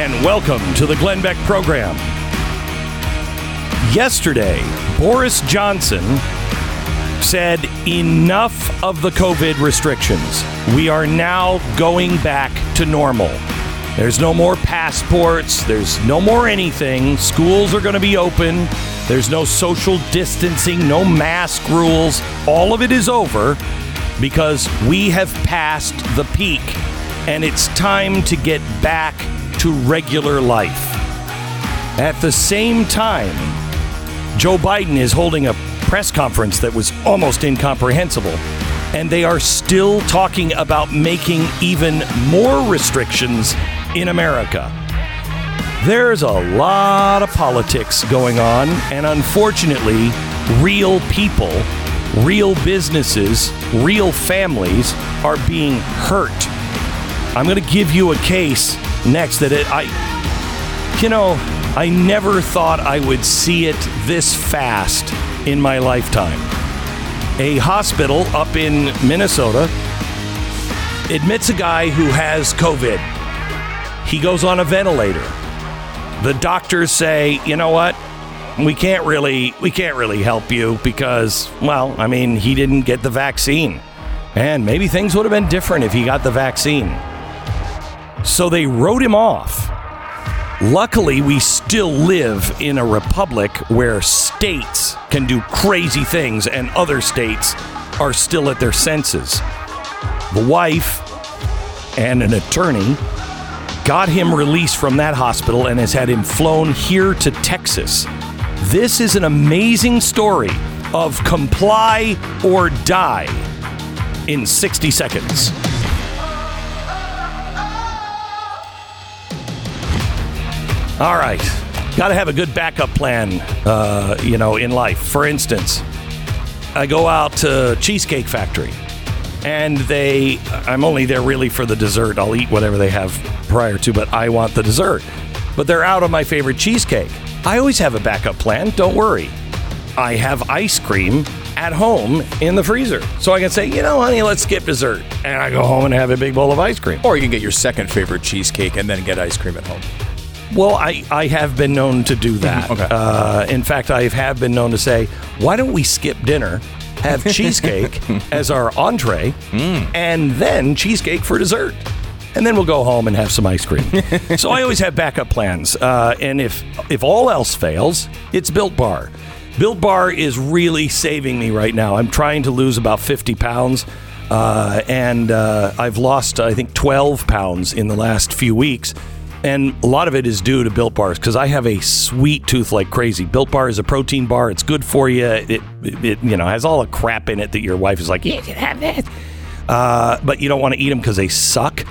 and welcome to the Glenn Beck program. Yesterday, Boris Johnson said enough of the COVID restrictions. We are now going back to normal. There's no more passports, there's no more anything. Schools are going to be open. There's no social distancing, no mask rules. All of it is over because we have passed the peak and it's time to get back to regular life. At the same time, Joe Biden is holding a press conference that was almost incomprehensible, and they are still talking about making even more restrictions in America. There's a lot of politics going on, and unfortunately, real people, real businesses, real families are being hurt. I'm going to give you a case next that it, I, you know, I never thought I would see it this fast in my lifetime. A hospital up in Minnesota admits a guy who has COVID. He goes on a ventilator. The doctors say, "You know what? We can't really we can't really help you because well, I mean, he didn't get the vaccine. And maybe things would have been different if he got the vaccine." So they wrote him off. Luckily, we still live in a republic where states can do crazy things and other states are still at their senses. The wife and an attorney got him released from that hospital and has had him flown here to Texas. This is an amazing story of comply or die in 60 seconds. All right. Got to have a good backup plan, uh, you know, in life. For instance, I go out to Cheesecake Factory and they, I'm only there really for the dessert. I'll eat whatever they have prior to, but I want the dessert. But they're out of my favorite cheesecake. I always have a backup plan. Don't worry. I have ice cream at home in the freezer. So I can say, you know, honey, let's skip dessert. And I go home and have a big bowl of ice cream. Or you can get your second favorite cheesecake and then get ice cream at home. Well, I, I have been known to do that. Okay. Uh, in fact, I have been known to say, why don't we skip dinner, have cheesecake as our entree, and then cheesecake for dessert? And then we'll go home and have some ice cream. so I always have backup plans. Uh, and if, if all else fails, it's Built Bar. Built Bar is really saving me right now. I'm trying to lose about 50 pounds. Uh, and uh, I've lost, I think, 12 pounds in the last few weeks. And a lot of it is due to Built Bars because I have a sweet tooth like crazy. Built Bar is a protein bar. It's good for you. It, it, it you know has all the crap in it that your wife is like, you can have this, uh, but you don't want to eat them because they suck.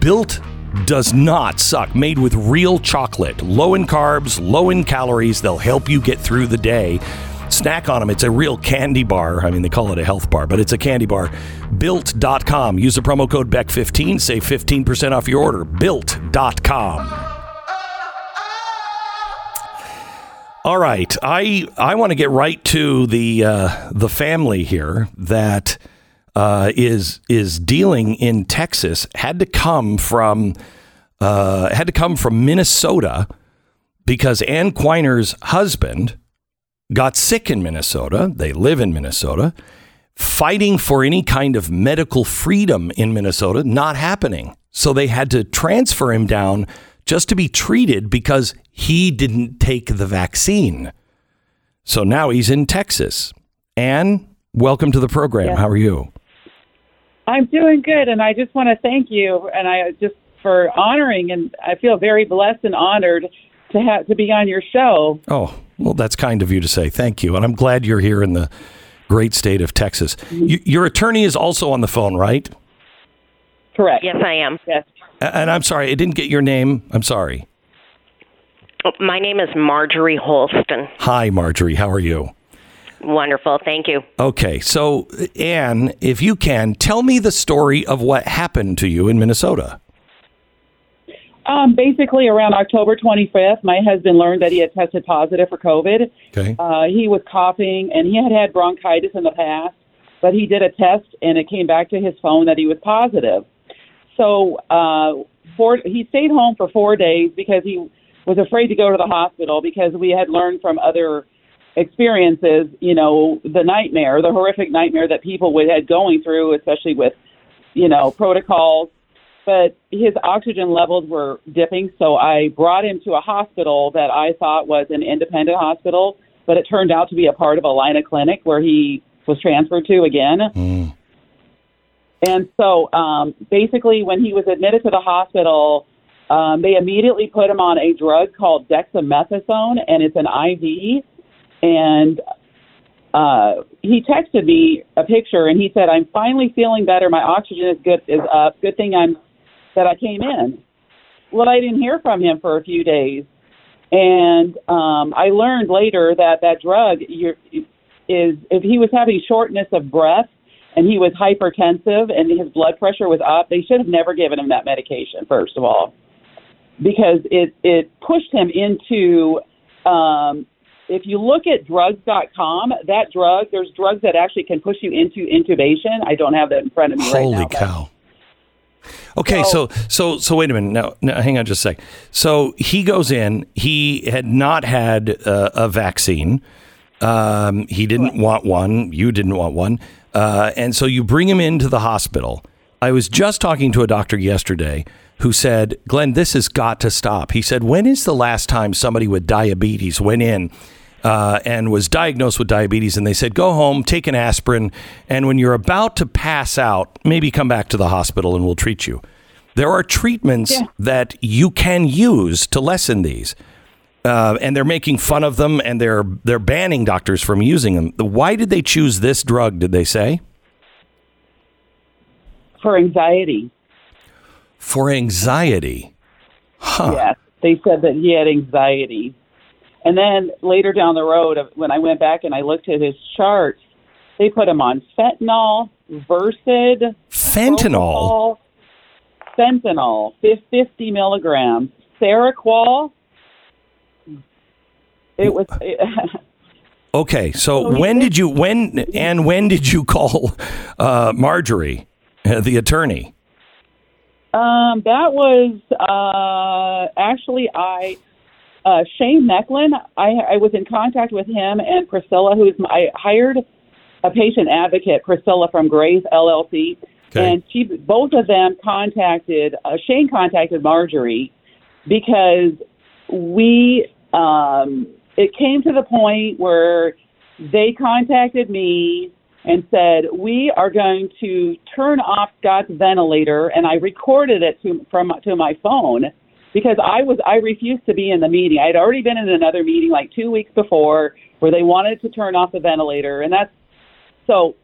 Built does not suck. Made with real chocolate, low in carbs, low in calories. They'll help you get through the day. Snack on them. It's a real candy bar. I mean, they call it a health bar, but it's a candy bar. Built.com. Use the promo code BECK15. Save 15% off your order. Built.com. All right, I I want to get right to the uh, the family here that uh, is is dealing in Texas had to come from uh, had to come from Minnesota because Anne Quiner's husband got sick in Minnesota. They live in Minnesota. Fighting for any kind of medical freedom in Minnesota, not happening. So they had to transfer him down just to be treated because he didn't take the vaccine. So now he's in Texas. Anne, welcome to the program. How are you? I'm doing good, and I just want to thank you, and I just for honoring, and I feel very blessed and honored to have to be on your show. Oh, well, that's kind of you to say. Thank you. And I'm glad you're here in the great state of Texas. Mm-hmm. Y- your attorney is also on the phone, right? Correct. Yes, I am. Yes. And I'm sorry, I didn't get your name. I'm sorry. Oh, My name is Marjorie Holsten. Hi, Marjorie. How are you? Wonderful. Thank you. Okay, so Anne, if you can, tell me the story of what happened to you in Minnesota. Um, basically, around October 25th, my husband learned that he had tested positive for COVID. Okay. Uh, he was coughing, and he had had bronchitis in the past, but he did a test, and it came back to his phone that he was positive. So uh, four, he stayed home for four days because he was afraid to go to the hospital because we had learned from other experiences, you know, the nightmare, the horrific nightmare that people would had going through, especially with, you know, protocols but his oxygen levels were dipping. So I brought him to a hospital that I thought was an independent hospital, but it turned out to be a part of a line of clinic where he was transferred to again. Mm. And so um, basically, when he was admitted to the hospital, um, they immediately put him on a drug called dexamethasone, and it's an IV. And uh, he texted me a picture, and he said, "I'm finally feeling better. My oxygen is good is up. Good thing I'm that I came in. Well, I didn't hear from him for a few days, and um, I learned later that that drug you're, is if he was having shortness of breath and he was hypertensive and his blood pressure was up, they should have never given him that medication. First of all, because it it pushed him into. Um, if you look at drugs.com, that drug, there's drugs that actually can push you into intubation. I don't have that in front of me Holy right now. Holy cow. Okay, so so so wait a minute. Now, now hang on just a sec. So he goes in. He had not had uh, a vaccine. Um, he didn't want one. You didn't want one. Uh, and so you bring him into the hospital. I was just talking to a doctor yesterday who said, Glenn, this has got to stop. He said, when is the last time somebody with diabetes went in uh, and was diagnosed with diabetes, and they said, "Go home, take an aspirin, and when you're about to pass out, maybe come back to the hospital and we'll treat you." There are treatments Yeah. that you can use to lessen these, uh, and they're making fun of them, and they're they're banning doctors from using them. Why did they choose this drug? Did they say for anxiety. for anxiety? Huh. Yes, they said that he had anxiety. And then later down the road, when I went back and I looked at his charts, they put him on fentanyl, Versed, Fentanyl. propofol, fentanyl, 50 milligrams, Seroquel. It was. Okay, so when did- did you when and when did you call uh, Marjorie, uh, the attorney? Um, that was uh, actually I uh, Shane Necklin. I, I was in contact with him and Priscilla, who's I hired a patient advocate, Priscilla from Grace LLC, Okay. and she both of them contacted uh, Shane contacted Marjorie because we um, it came to the point where they contacted me and said we are going to turn off Scott's ventilator, and I recorded it to from to my phone because I was I refused to be in the meeting. I had already been in another meeting like two weeks before where they wanted to turn off the ventilator, and that's so.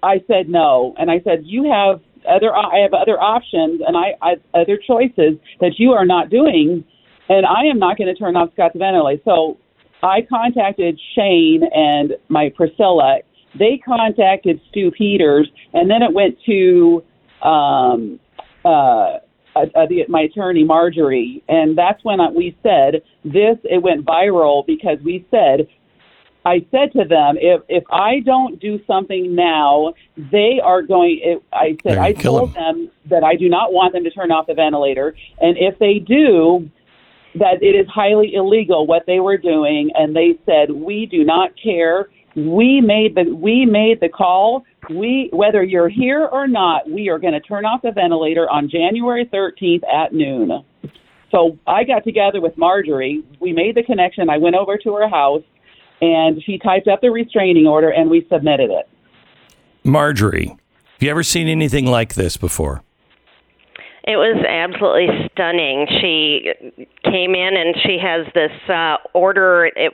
I said no, and I said you have other I have other options and I, I other choices that you are not doing, and I am not going to turn off Scott's ventilator. So I contacted Shane and my Priscilla. They contacted Stew Peters, and then it went to um, uh, uh, the, my attorney Marjorie, and that's when I, we said this. It went viral because we said I said to them, if if I don't do something now, they are going. It, I said I told them that I do not want them to turn off the ventilator, and if they do, that it is highly illegal what they were doing. And they said we do not care. We made the we made the call. We whether you're here or not, we are going to turn off the ventilator on January 13th at noon. So I got together with Marjorie. We made the connection. I went over to her house and she typed up the restraining order and we submitted it. Marjorie, have you ever seen anything like this before? It was absolutely stunning. She came in and she has this uh, order. It,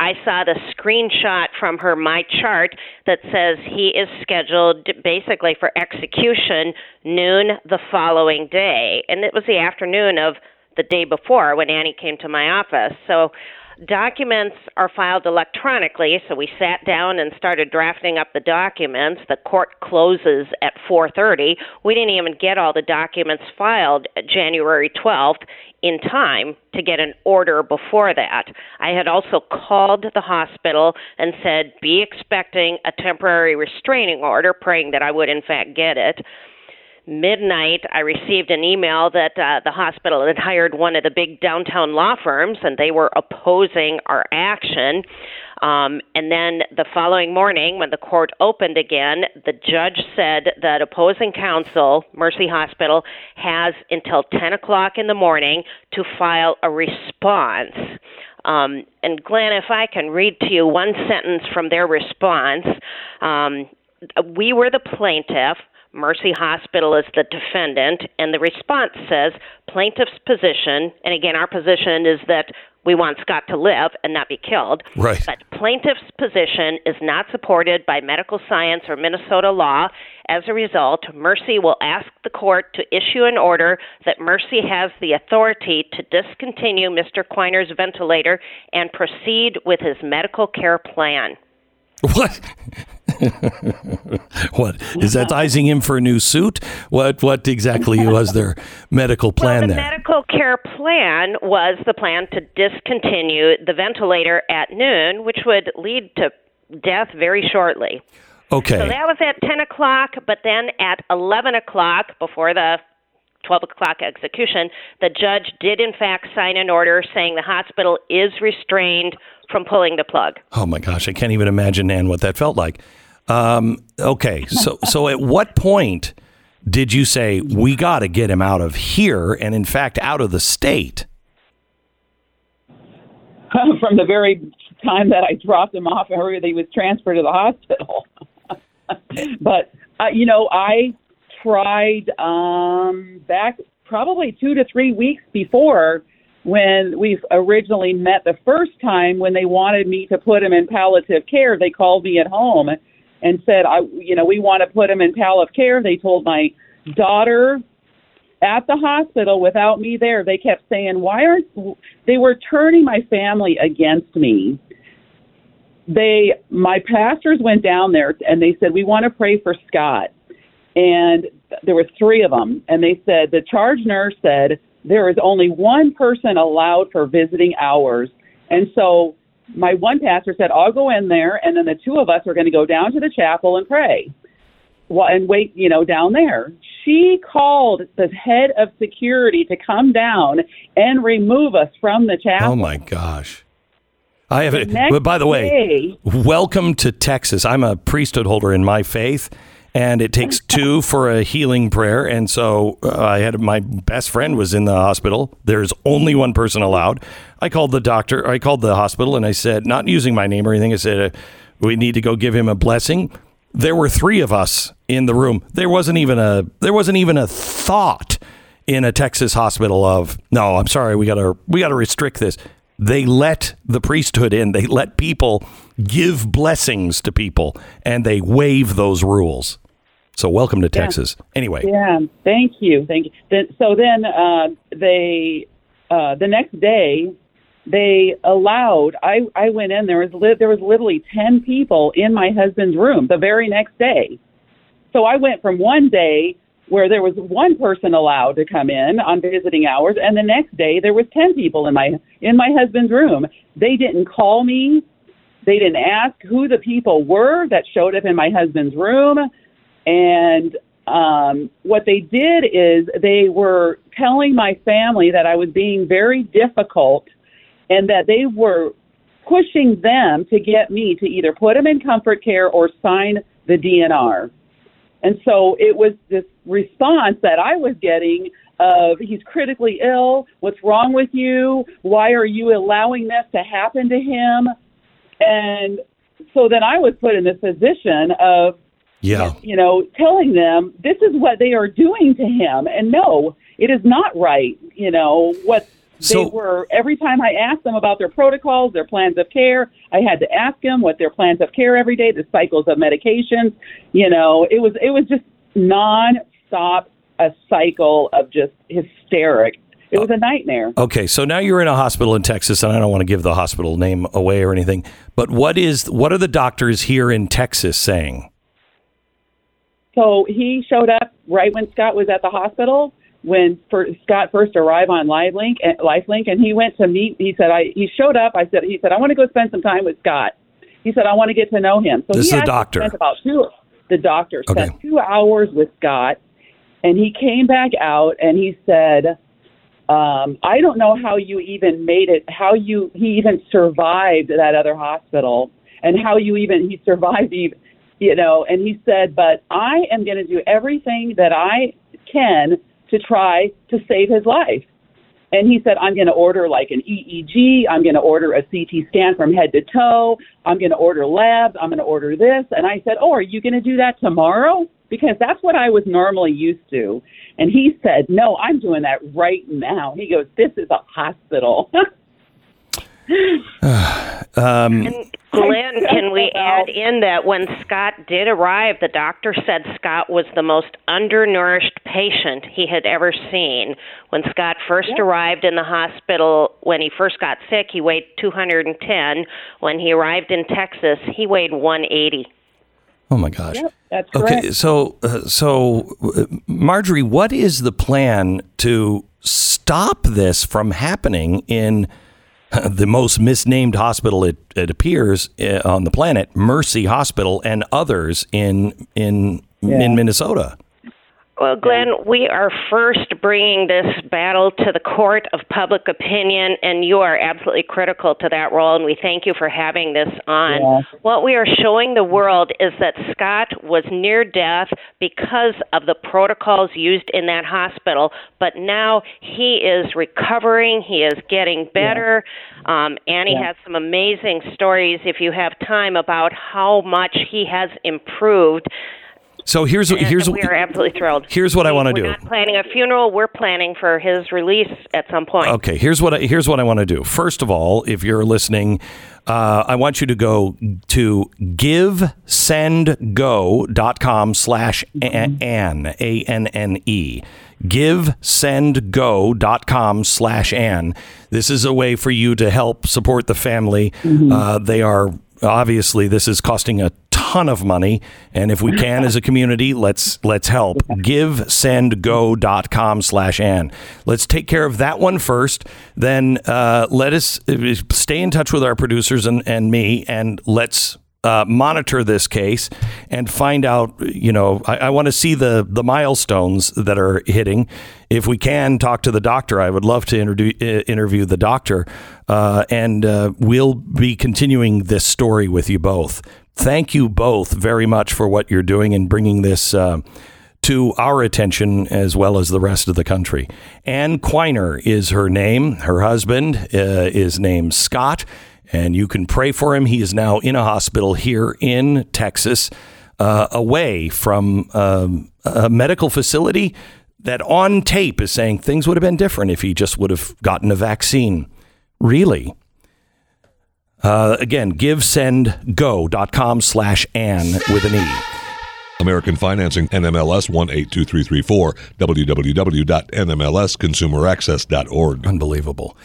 I saw the screenshot from her My Chart that says he is scheduled basically for execution noon the following day. And it was the afternoon of the day before when Annie came to my office. So documents are filed electronically, so we sat down and started drafting up the documents. The court closes at 4:30. We didn't even get all the documents filed January 12th in time to get an order before that. I had also called the hospital and said, "Be expecting a temporary restraining order, praying that I would in fact get it." Midnight, I received an email that uh, the hospital had hired one of the big downtown law firms and they were opposing our action. Um, and then the following morning, when the court opened again, the judge said that opposing counsel, Mercy Hospital, has until 10 o'clock in the morning to file a response. Um, and Glenn, if I can read to you one sentence from their response. Um, we were the plaintiff. Mercy Hospital is the defendant, and the response says plaintiff's position, and again, our position is that we want Scott to live and not be killed. Right. But plaintiff's position is not supported by medical science or Minnesota law. As a result, Mercy will ask the court to issue an order that Mercy has the authority to discontinue Mr. Quiner's ventilator and proceed with his medical care plan. What? what is advising him for a new suit? What what exactly was their medical plan well, the there? medical care plan was the plan to discontinue the ventilator at noon, which would lead to death very shortly. Okay. So that was at 10 o'clock, but then at 11 o'clock, before the 12 o'clock execution, the judge did in fact sign an order saying the hospital is restrained from pulling the plug. Oh my gosh, I can't even imagine, Nan, what that felt like. Um, okay, so so at what point did you say we got to get him out of here, and in fact, out of the state? From the very time that I dropped him off, or he was transferred to the hospital. but uh, you know, I tried um, back probably two to three weeks before when we originally met the first time when they wanted me to put him in palliative care. They called me at home and said, "I, you know, we want to put him in palliative care." They told my daughter at the hospital without me there. They kept saying, "Why aren't?" They were turning my family against me. They, my pastors went down there and they said, "We want to pray for Scott." And there were three of them, and they said the charge nurse said there is only one person allowed for visiting hours, and so my one pastor said, I'll go in there, and then the two of us are going to go down to the chapel and pray well, and wait, you know, down there. She called the head of security to come down and remove us from the chapel. Oh my gosh. I have it. By the way, day, welcome to Texas. I'm a priesthood holder in my faith, and it takes two for a healing prayer. And so uh, I had my best friend was in the hospital. There's only one person allowed. I called the doctor. I called the hospital, and I said, not using my name or anything. I said, uh, we need to go give him a blessing. There were three of us in the room. There wasn't even a there wasn't even a thought in a Texas hospital of no. I'm sorry. We gotta we gotta restrict this. They let the priesthood in. They let people give blessings to people, and they waive those rules. So welcome to Texas. Anyway, Yeah, thank you, thank you. So then uh, they uh, the next day they allowed. I I went in. There was li- there was literally ten people in my husband's room the very next day. So I went from one day where there was one person allowed to come in on visiting hours, and the next day there was ten people in my in my husband's room. They didn't call me. They didn't ask who the people were that showed up in my husband's room. And um, what they did is they were telling my family that I was being very difficult and that they were pushing them to get me to either put him in comfort care or sign the DNR. And so it was this response that I was getting of he's critically ill, what's wrong with you? Why are you allowing this to happen to him? And so then I was put in this position of yeah. you know, telling them this is what they are doing to him. And no, it is not right. You know, what So- they were, every time I asked them about their protocols, their plans of care, I had to ask them what their plans of care every day, the cycles of medications. You know, it was, it was just non-stop a cycle of just hysteric, It was a nightmare. Okay, so now you're in a hospital in Texas, and I don't want to give the hospital name away or anything, but what is what are the doctors here in Texas saying? So he showed up right when Scott was at the hospital. When for, Scott first arrived on LiveLink, and LifeLink, and he went to meet. He said, "I." He showed up. I said, "He said I want to go spend some time with Scott." He said, "I want to get to know him." So This he is the doctor. Spent about two. The doctor Okay. spent two hours with Scott, and he came back out and he said, um, "I don't know how you even made it. How you he even survived that other hospital, and how you even he survived even." you know, and he said, but I am going to do everything that I can to try to save his life. And he said, I'm going to order like an EEG. I'm going to order a CT scan from head to toe. I'm going to order labs. I'm going to order this. And I said, Oh, are you going to do that tomorrow? Because that's what I was normally used to. And he said, No, I'm doing that right now. He goes, This is a hospital. Um, Glenn, can we add in that when Scott did arrive, the doctor said Scott was the most undernourished patient he had ever seen. When Scott first arrived in the hospital, when he first got sick, he weighed 210. When he arrived in Texas, he weighed 180. oh my gosh. Yep, that's correct. Okay, so uh, so uh, Marjorie, what is the plan to stop this from happening in the most misnamed hospital it, it appears uh, on the planet, Mercy Hospital, and others in in in Minnesota? Well, Glenn, we are first bringing this battle to the court of public opinion, and you are absolutely critical to that role, and we thank you for having this on. What we are showing the world is that Scott was near death because of the protocols used in that hospital, but now he is recovering, he is getting better. Um, Annie has some amazing stories, if you have time, about how much he has improved. So here's And here's we are absolutely thrilled. here's what I wanna do. We're not planning a funeral. We're planning for his release at some point. Okay, here's what I, here's what I want to do. First of all, if you're listening, uh, I want you to go to givesendgo.com slash an a n n e givesendgo.com slash an this is a way for you to help support the family uh, they are obviously this is costing a ton of money. And if we can as a community let's let's help. Givesendgo.com slash an let's take care of that one first. Then uh, let us uh, stay in touch with our producers and, and me and let's uh, monitor this case and find out you know i, I want to see the the milestones that are hitting. If we can talk to the doctor. I would love to interview, uh, interview the doctor. Uh, and uh, we'll be continuing this story with you both thank you both very much for what you're doing and bringing this uh, to our attention as well as the rest of the country. Anne Quiner is her name. Her husband uh, is named Scott, and you can pray for him. He is now in a hospital here in Texas, uh, away from um, a medical facility that on tape is saying things would have been different if he just would have gotten a vaccine. Really? Uh, again, givesendgo.com slash Ann with an E. American Financing, NMLS 182334, www.nmlsconsumeraccess.org. Unbelievable.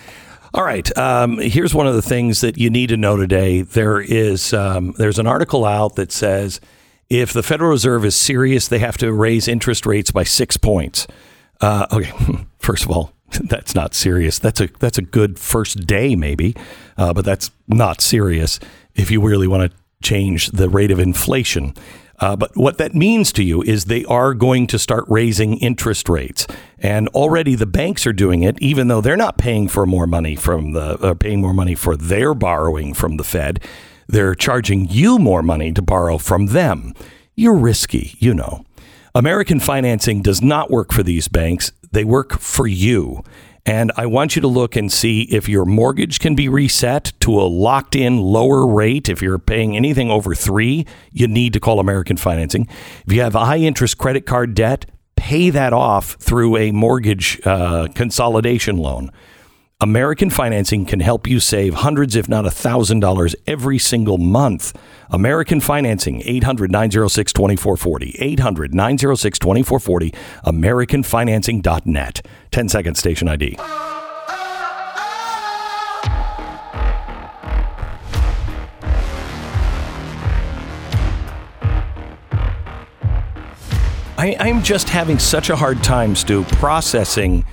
All right. Um, here's one of the things that you need to know today. There is um, there's an article out that says if the Federal Reserve is serious, they have to raise interest rates by six points. Uh, okay. First of all, that's not serious. That's a that's a good first day maybe, uh, but that's not serious if you really want to change the rate of inflation. Uh, but what that means to you is they are going to start raising interest rates, and already the banks are doing it, even though they're not paying for more money from the uh, paying more money for their borrowing from the Fed. They're charging you more money to borrow from them. You're risky, you know. American financing does not work for these banks. They work for you. And I want you to look and see if your mortgage can be reset to a locked in lower rate. If you're paying anything over three, you need to call American Financing. If you have high interest credit card debt, pay that off through a mortgage uh, consolidation loan. American Financing can help you save hundreds, if not a thousand dollars every single month. American Financing, 800 906 2440. 800 906 2440. AmericanFinancing.net. 10 second station ID. I, I'm just having such a hard time, Stu, processing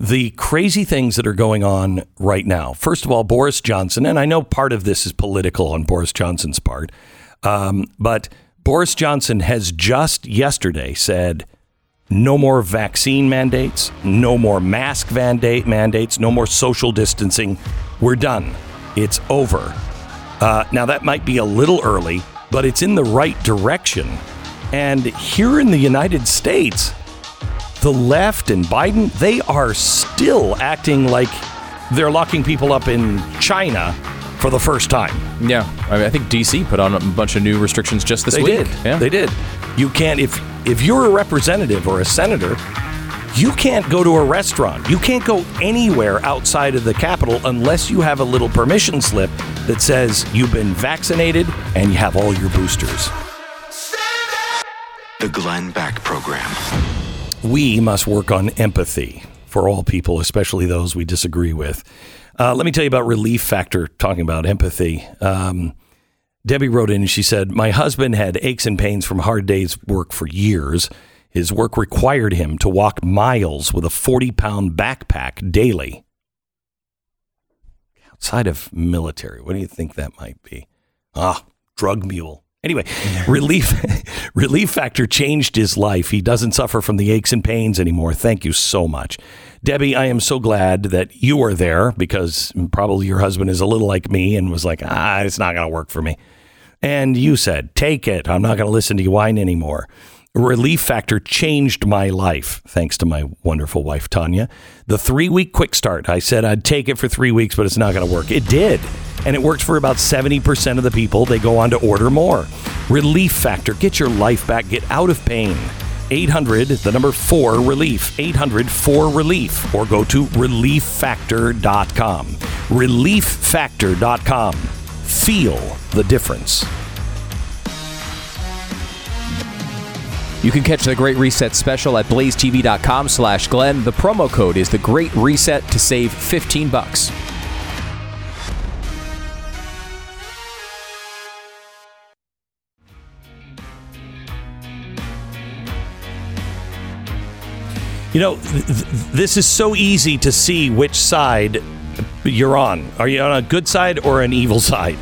the crazy things that are going on right now. First of all, Boris Johnson, and I know part of this is political on Boris Johnson's part, um, but Boris Johnson has just yesterday said no more vaccine mandates, no more mask mandate mandates, no more social distancing. We're done. It's over. Uh, now that might be a little early, but it's in the right direction. And here in the United States, the left and Biden, they are still acting like they're locking people up in China for the first time. Yeah, I, mean, I think DC put on a bunch of new restrictions just this week. They week. did. Yeah. They did. You can't if if you're a representative or a senator, you can't go to a restaurant. You can't go anywhere outside of the Capitol unless you have a little permission slip that says you've been vaccinated and you have all your boosters. The Glenn Beck Program. We must work on empathy for all people, especially those we disagree with. Uh, let me tell you about Relief Factor, talking about empathy. Um, Debbie wrote in and she said, My husband had aches and pains from hard days' work for years. His work required him to walk miles with a 40 pound backpack daily. Outside of military, what do you think that might be? Ah, drug mule. Anyway, relief relief factor changed his life. He doesn't suffer from the aches and pains anymore. Thank you so much. Debbie, I am so glad that you are there because probably your husband is a little like me and was like, ah, it's not going to work for me. And you said, take it. I'm not going to listen to you whine anymore. Relief Factor changed my life, thanks to my wonderful wife, Tanya. The three week quick start, I said I'd take it for three weeks, but it's not going to work. It did. And it works for about 70% of the people. They go on to order more. Relief Factor, get your life back, get out of pain. 800, the number 4 relief, 800 4 relief, or go to relieffactor.com. Relieffactor.com. Feel the difference. You can catch the Great Reset special at blazetv.com slash Glenn. The promo code is the Great Reset to save 15 bucks. You know, th- th- this is so easy to see which side you're on. Are you on a good side or an evil side?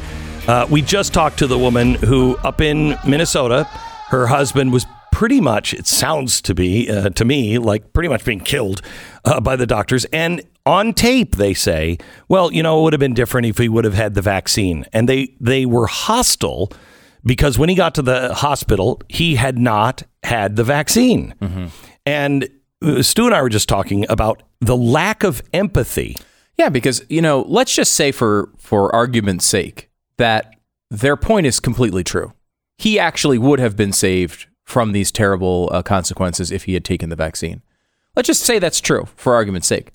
Uh, we just talked to the woman who, up in Minnesota, her husband was pretty much, it sounds to be, uh, to me, like pretty much being killed uh, by the doctors. And on tape, they say, well, you know, it would have been different if he would have had the vaccine. And they, they were hostile because when he got to the hospital, he had not had the vaccine. And uh, Stu and I were just talking about the lack of empathy. Yeah, because you know, let's just say for for argument's sake that their point is completely true. He actually would have been saved from these terrible uh, consequences if he had taken the vaccine. Let's just say that's true for argument's sake.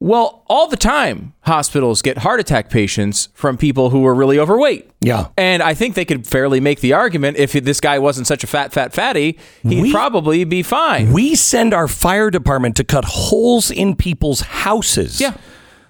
Well, all the time, hospitals get heart attack patients from people who are really overweight. Yeah. And I think they could fairly make the argument if this guy wasn't such a fat, fat fatty, he'd We- probably be fine. We send our fire department to cut holes in people's houses. Yeah.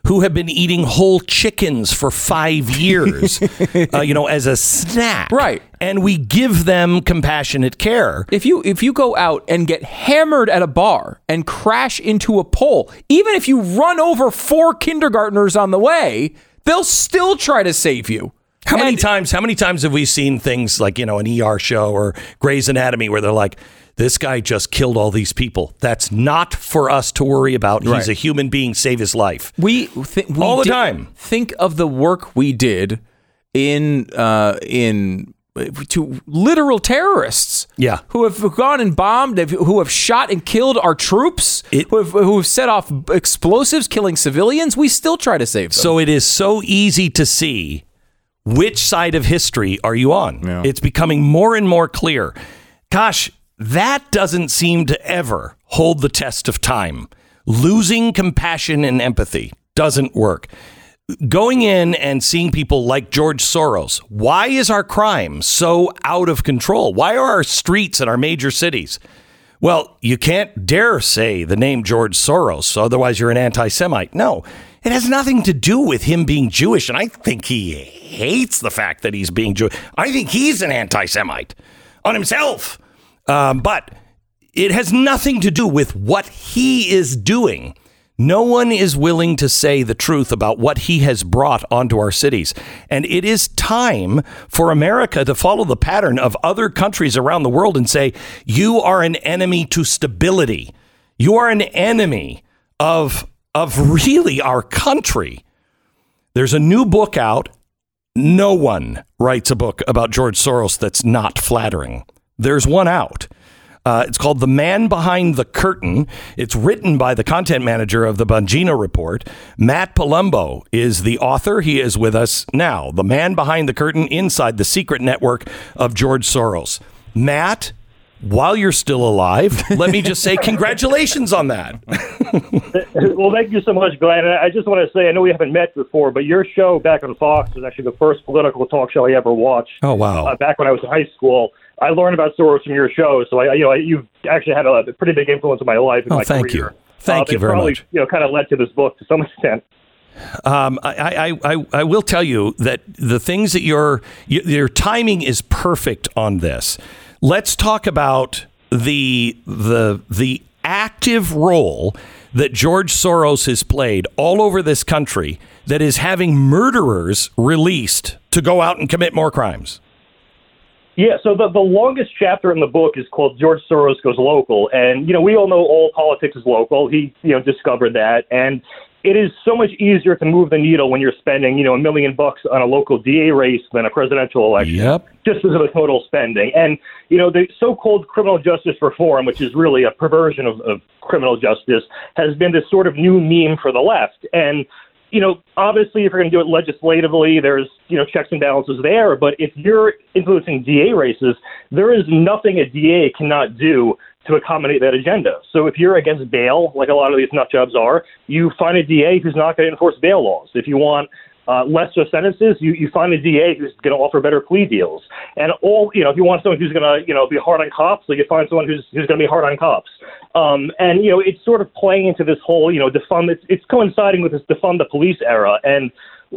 Who have been eating whole chickens for five years, uh, you know, as a snack. Right. And we give them compassionate care. if you if you go out and get hammered at a bar and crash into a pole, even if you run over four kindergartners on the way, they'll still try to save you. How many times? How many times have we seen things like you know an ER show or Grey's Anatomy where they're like, "This guy just killed all these people." That's not for us to worry about. He's Right. a human being. Save his life. We, th- we All the time. Think of the work we did in uh, in to literal terrorists. Yeah. who have gone and bombed, who have shot and killed our troops, It- who, have, who have set off explosives, killing civilians. We still try to save them. So it is so easy to see which side of history are you on. Yeah. It's becoming more and more clear. Gosh, that doesn't seem to ever hold the test of time. Losing compassion and empathy. doesn't work. Going in and seeing people like George Soros, why is our crime so out of control? Why are our streets in our major cities? Well, you can't dare say the name George Soros, otherwise you're an anti Semite. No, it has nothing to do with him being Jewish. And I think he hates the fact that he's being Jewish. I think he's an anti Semite on himself. Um, but it has nothing to do with what he is doing. No one is willing to say the truth about what he has brought onto our cities. And it is time for America to follow the pattern of other countries around the world and say, you are an enemy to stability. You are an enemy of, of really our country. There's a new book out. No one writes a book about George Soros that's not flattering. There's one out. Uh, it's called The Man Behind the Curtain. It's written by the content manager of the Bongino Report. Matt Palumbo is the author. He is with us now. The Man Behind the Curtain Inside the Secret Network of George Soros. Matt, while you're still alive, let me just say congratulations on that. well, thank you so much, Glenn. I just want to say, I know we haven't met before, but your show back on Fox was actually the first political talk show I ever watched. Oh, wow. Uh, back when I was in high school. I learned about Soros from your show, so I, you know, you've actually had a pretty big influence in my life. And oh, my thank career. you, thank uh, you very probably, much. You know, kind of led to this book to some extent. Um, I, I, I, I will tell you that the things that your your timing is perfect on this. Let's talk about the the the active role that George Soros has played all over this country that is having murderers released to go out and commit more crimes. Yeah, so the, the longest chapter in the book is called George Soros Goes Local. And, you know, we all know all politics is local. He, you know, discovered that. And it is so much easier to move the needle when you're spending, you know, a million bucks on a local DA race than a presidential election. Yep. Just because of the total spending. And, you know, the so called criminal justice reform, which is really a perversion of, of criminal justice, has been this sort of new meme for the left. And, you know, obviously, if you're going to do it legislatively, there's, you know, checks and balances there. But if you're influencing DA races, there is nothing a DA cannot do to accommodate that agenda. So if you're against bail, like a lot of these nut jobs are, you find a DA who's not going to enforce bail laws. If you want uh, lesser sentences, you, you find a DA who's going to offer better plea deals. And all, you know, if you want someone who's going to, you know, be hard on cops, you find someone who's, who's going to be hard on cops. Um, and, you know, it's sort of playing into this whole, you know, defund, it's, it's coinciding with this defund the police era. And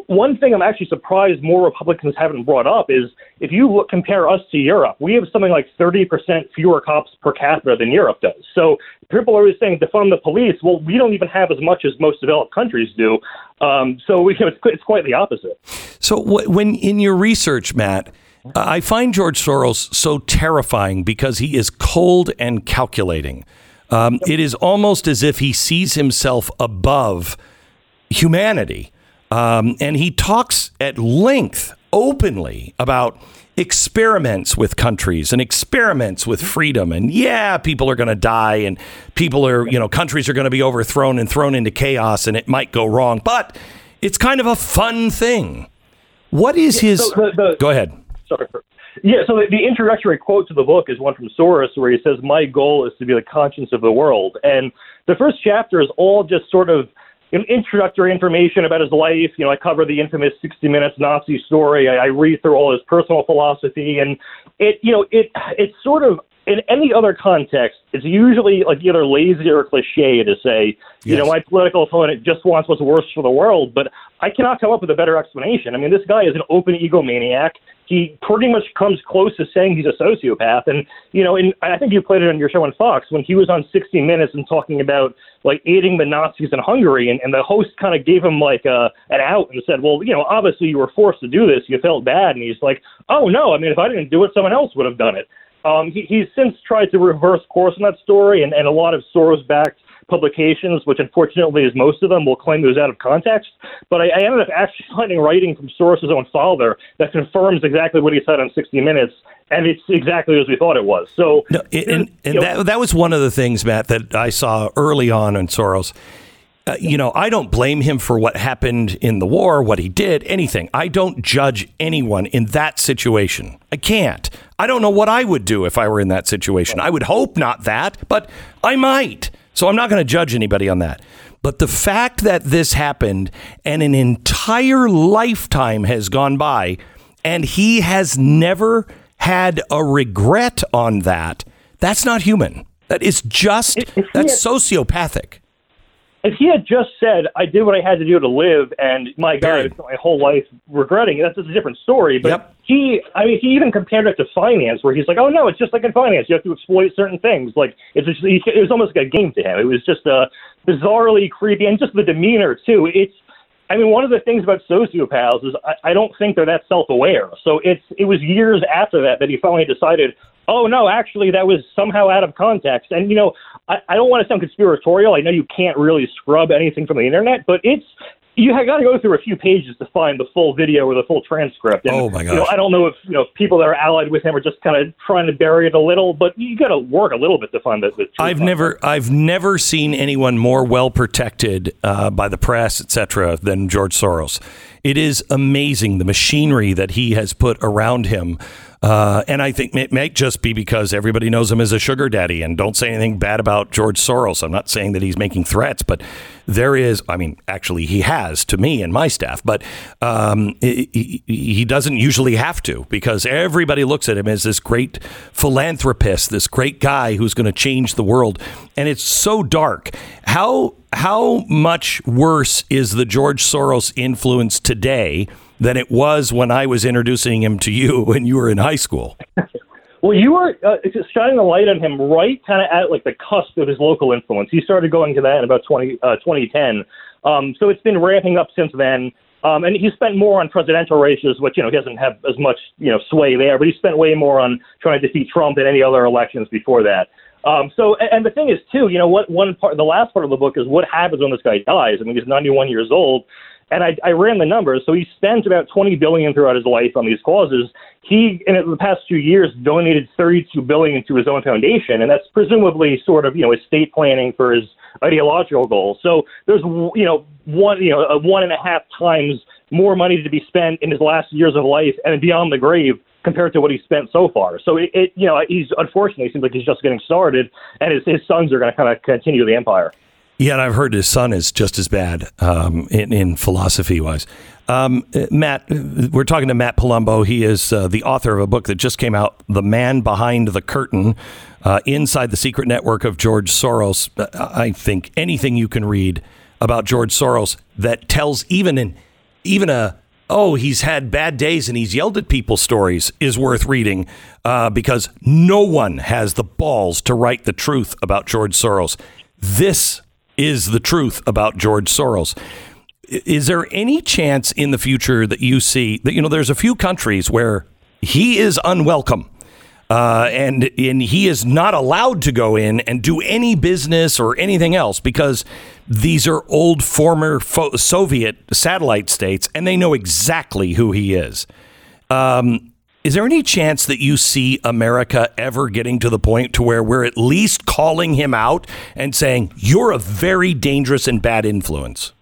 one thing I'm actually surprised more Republicans haven't brought up is if you look, compare us to Europe, we have something like 30% fewer cops per capita than Europe does. So people are always saying defund the police. Well, we don't even have as much as most developed countries do. Um, so we, it's, it's quite the opposite. So wh- when in your research, Matt, I find George Soros so terrifying because he is cold and calculating. Um, it is almost as if he sees himself above humanity. Um, and he talks at length, openly, about experiments with countries and experiments with freedom. And yeah, people are going to die and people are, you know, countries are going to be overthrown and thrown into chaos and it might go wrong. But it's kind of a fun thing. What is his. So the- the- go ahead. Sorry. Yeah, so the, the introductory quote to the book is one from Soros where he says, My goal is to be the conscience of the world. And the first chapter is all just sort of you know, introductory information about his life. You know, I cover the infamous 60 Minutes Nazi story. I, I read through all his personal philosophy, and it, you know, it it's sort of in any other context, it's usually like either lazy or cliche to say, you know, my political opponent just wants what's worst for the world. But I cannot come up with a better explanation. I mean, this guy is an open egomaniac. He pretty much comes close to saying he's a sociopath. And, you know, and I think you played it on your show on Fox when he was on 60 Minutes and talking about like aiding the Nazis in Hungary. And, and the host kind of gave him like a, an out and said, well, you know, obviously you were forced to do this. You felt bad. And he's like, oh, no, I mean, if I didn't do it, someone else would have done it. Um, he, he's since tried to reverse course in that story, and, and a lot of Soros-backed publications, which unfortunately is most of them, will claim it was out of context. But I, I ended up actually finding writing from Soros' own father that confirms exactly what he said on 60 Minutes, and it's exactly as we thought it was. So, No, and and, and you know, that, that was one of the things, Matt, that I saw early on in Soros. Uh, you know, I don't blame him for what happened in the war, what he did, anything. I don't judge anyone in that situation. I can't. I don't know what I would do if I were in that situation. I would hope not that, but I might. So I'm not going to judge anybody on that. But the fact that this happened and an entire lifetime has gone by and he has never had a regret on that, that's not human. That is just, If- if he that's sociopathic. If he had just said, "I did what I had to do to live," and my God, I spent my whole life regretting it, that's just a different story. But Yep. he, I mean, he even compared it to finance, where he's like, "Oh no, it's just like in finance, you have to exploit certain things." Like it's just, it was almost like a game to him. It was just uh, bizarrely creepy, and just the demeanor too. It's, I mean, one of the things about sociopaths is I, I don't think they're that self-aware. So it's, it was years after that that he finally decided. Oh no, actually, that was somehow out of context. And you know, I, I don't want to sound conspiratorial. I know you can't really scrub anything from the internet, but it's you have got to go through a few pages to find the full video or the full transcript. And, Oh, my You know. I don't know if you know people that are allied with him are just kind of trying to bury it a little, but you got to work a little bit to find the. the truth I've never I've never seen anyone more well protected uh, by the press, etc., than George Soros. It is amazing the machinery that he has put around him. Uh, and I think it may just be because everybody knows him as a sugar daddy. And don't say anything bad about George Soros. I'm not saying that he's making threats, but there is, I mean, actually, he has to me and my staff, but um, he, he- he doesn't usually have to because everybody looks at him as this great philanthropist, this great guy who's going to change the world. And it's so dark. How, how much worse is the George Soros influence today than it was when I was introducing him to you when you were in high school? Well, you were uh, shining the light on him right kind of at like the cusp of his local influence. He started going to that in about 20, uh, 2010. Um, so it's been ramping up since then. Um, and he spent more on presidential races, which, you know, he doesn't have as much, you know, sway there, but he spent way more on trying to defeat Trump than any other elections before that. Um, so, and, the thing is, too, you know, what one part, the last part of the book is what happens when this guy dies. I mean, he's 91 years old. And I, I ran the numbers. So he spent about 20 billion throughout his life on these causes. He, in the past few years, donated 32 billion to his own foundation, and that's presumably sort of you know estate planning for his ideological goals. So there's you know one you know one and a half times more money to be spent in his last years of life and beyond the grave compared to what he's spent so far. So it, it you know he's unfortunately seems like he's just getting started, and his his sons are going to kind of continue the empire. Yeah, and I've heard his son is just as bad um, in, in philosophy wise. Um, Matt, we're talking to Matt Palumbo. He is uh, the author of a book that just came out, The Man Behind the Curtain uh, Inside the Secret Network of George Soros. Uh, I think anything you can read about George Soros that tells even an even a oh he's had bad days and he's yelled at people stories is worth reading uh, because no one has the balls to write the truth about George Soros. This is the truth about George Soros. Is there any chance in the future that you see that you know there's a few countries where he is unwelcome? Uh, and and he is not allowed to go in and do any business or anything else because these are old former fo- Soviet satellite states, and they know exactly who he is. Um, is there any chance that you see America ever getting to the point to where we're at least calling him out and saying you're a very dangerous and bad influence?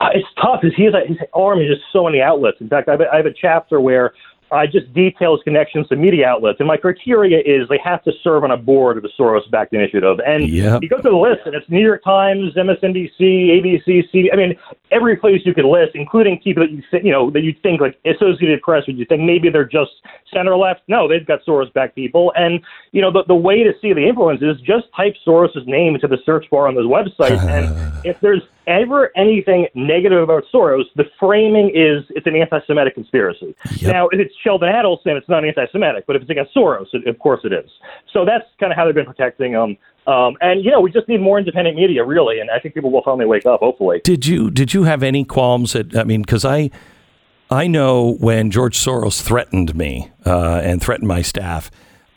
Uh, it's tough because he has a, his arm is just so many outlets. In fact, I have, a, I have a chapter where I just detail his connections to media outlets, and my criteria is they have to serve on a board of the Soros-backed initiative. And Yep. you go through the list, and it's New York Times, MSNBC, ABC, CD. I mean, every place you could list, including people that you think, you know that you think like Associated Press, would you think maybe they're just center left? No, they've got Soros-backed people, and you know the the way to see the influence is just type Soros's name into the search bar on those websites, and if there's ever anything negative about Soros, the framing is it's an anti-Semitic conspiracy. Now, if it's Sheldon Adelson, it's not anti-Semitic, but if it's against Soros, it, of course it is. So that's kind of how they've been protecting him. Um, and you know, we just need more independent media, really, and I think people will finally wake up. Hopefully. Did you did you have any qualms at? I mean, because I I know when George Soros threatened me uh, and threatened my staff,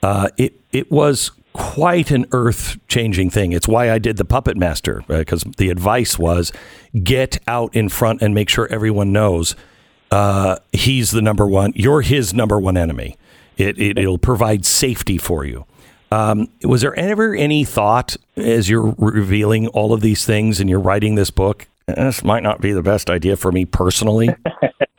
uh, it it was quite an earth changing thing. It's why I did the Puppet Master because the advice was get out in front and make sure everyone knows uh, he's the number one. You're his number one enemy. It, it it'll provide safety for you. Um, was there ever any thought as you're revealing all of these things and you're writing this book? This might not be the best idea for me personally.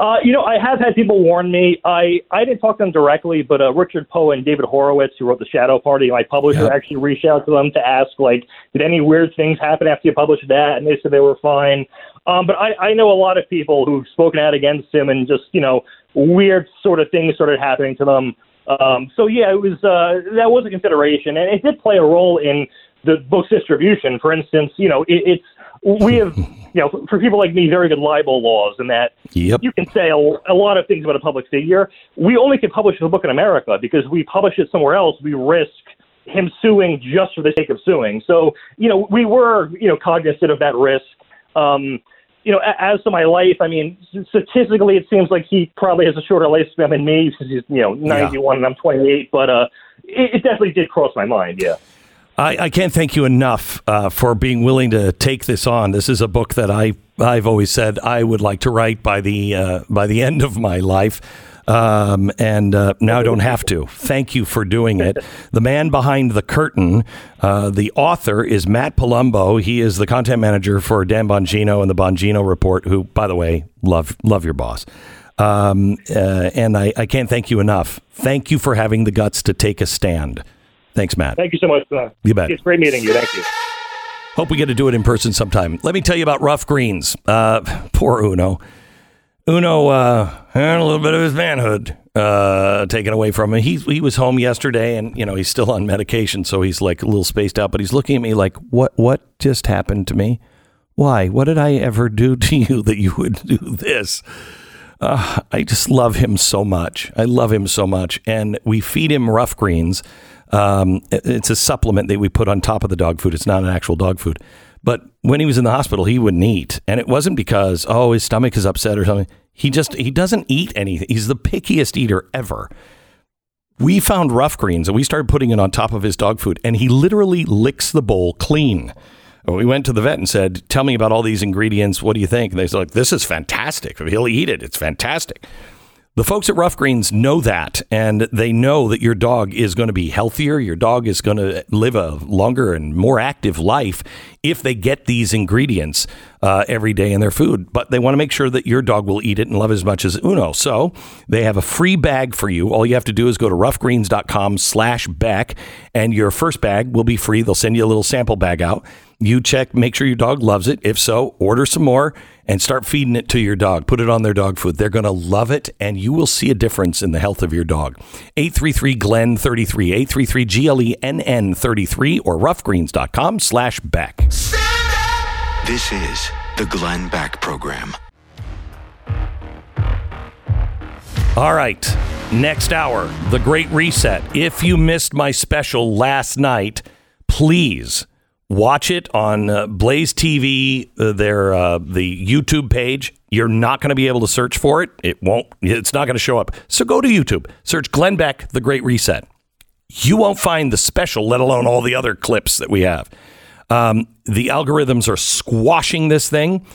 Uh, you know, I have had people warn me. I, I didn't talk to them directly, but uh, Richard Poe and David Horowitz, who wrote The Shadow Party, my publisher, Yep. actually reached out to them to ask, like, did any weird things happen after you published that? And they said they were fine. Um, but I, I know a lot of people who've spoken out against him and just, you know, weird sort of things started happening to them. Um, so, yeah, it was uh, that was a consideration. And it did play a role in the book's distribution. For instance, you know, it, it's we have, you know, for, people like me, very good libel laws, and that Yep. you can say a, a lot of things about a public figure. We only can publish the book in America because we publish it somewhere else. We risk him suing just for the sake of suing. So, you know, we were, you know, cognizant of that risk. Um, you know, as to my life, I mean, statistically, it seems like he probably has a shorter lifespan than me since he's, you know, 91 and I'm 28. But uh, it, it definitely did cross my mind. Yeah. I, I can't thank you enough uh, for being willing to take this on. This is a book that I I've always said I would like to write by the uh, by the end of my life, um, and uh, now I don't have to. Thank you for doing it. The man behind the curtain, uh, the author is Matt Palumbo. He is the content manager for Dan Bongino and the Bongino Report. Who, by the way, love love your boss. Um, uh, and I, I can't thank you enough. Thank you for having the guts to take a stand. Thanks, Matt. Thank you so much. Uh, You bet. It's great meeting you. Thank you. Hope we get to do it in person sometime. Let me tell you about Rough Greens. Uh, poor Uno. Uno uh, had a little bit of his manhood uh, taken away from him. He, he was home yesterday, and you know he's still on medication, so he's like a little spaced out. But he's looking at me like, "What? What just happened to me? Why? What did I ever do to you that you would do this?" Uh, I just love him so much. I love him so much, and we feed him rough greens. Um, it's a supplement that we put on top of the dog food. It's not an actual dog food. But when he was in the hospital, he wouldn't eat, and it wasn't because oh his stomach is upset or something. He just he doesn't eat anything. He's the pickiest eater ever. We found rough greens and we started putting it on top of his dog food, and he literally licks the bowl clean. We went to the vet and said, "Tell me about all these ingredients. What do you think?" And they said, "This is fantastic. He'll eat it. It's fantastic." The folks at Rough Greens know that, and they know that your dog is going to be healthier. Your dog is going to live a longer and more active life if they get these ingredients uh, every day in their food. But they want to make sure that your dog will eat it and love it as much as Uno. So they have a free bag for you. All you have to do is go to roughgreens.com slash Beck, and your first bag will be free. They'll send you a little sample bag out. You check, make sure your dog loves it. If so, order some more and start feeding it to your dog. Put it on their dog food. They're going to love it, and you will see a difference in the health of your dog. 833 Glenn 33, 833 G L E N N 33, or roughgreens.com slash Beck. This is the Glenn Beck Program. All right. Next hour, the Great Reset. If you missed my special last night, please watch it on uh, Blaze TV, uh, their uh, the YouTube page. You're not going to be able to search for it. It won't. It's not going to show up. So go to YouTube, search Glenn Beck, The Great Reset. You won't find the special, let alone all the other clips that we have. Um, the algorithms are squashing this thing.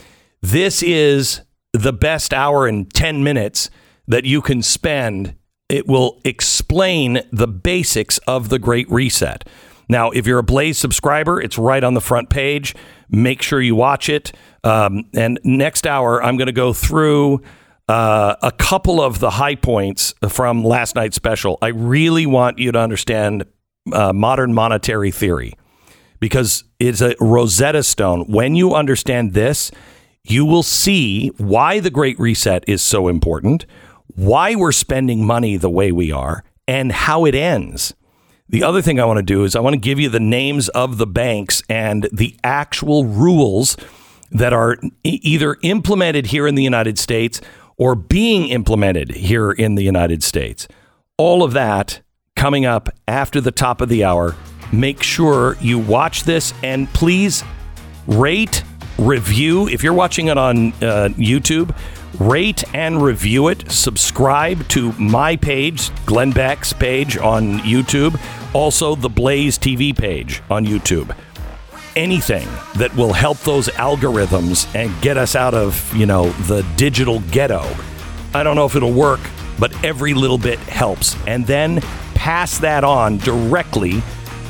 This is the best hour and 10 minutes that you can spend. It will explain the basics of the Great Reset. Now, if you're a Blaze subscriber, it's right on the front page. Make sure you watch it. Um, and next hour, I'm going to go through uh, a couple of the high points from last night's special. I really want you to understand uh, modern monetary theory because it's a Rosetta Stone. When you understand this, you will see why the Great Reset is so important, why we're spending money the way we are, and how it ends. The other thing I want to do is I want to give you the names of the banks and the actual rules that are either implemented here in the United States or being implemented here in the United States. All of that coming up after the top of the hour. Make sure you watch this and please rate, review. If you're watching it on uh, YouTube, rate and review it. Subscribe to my page, Glenn Beck's page on YouTube, also the Blaze TV page on YouTube. Anything that will help those algorithms and get us out of, you know, the digital ghetto. I don't know if it'll work, but every little bit helps. And then pass that on directly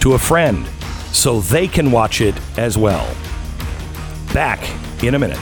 to a friend so they can watch it as well. Back in a minute.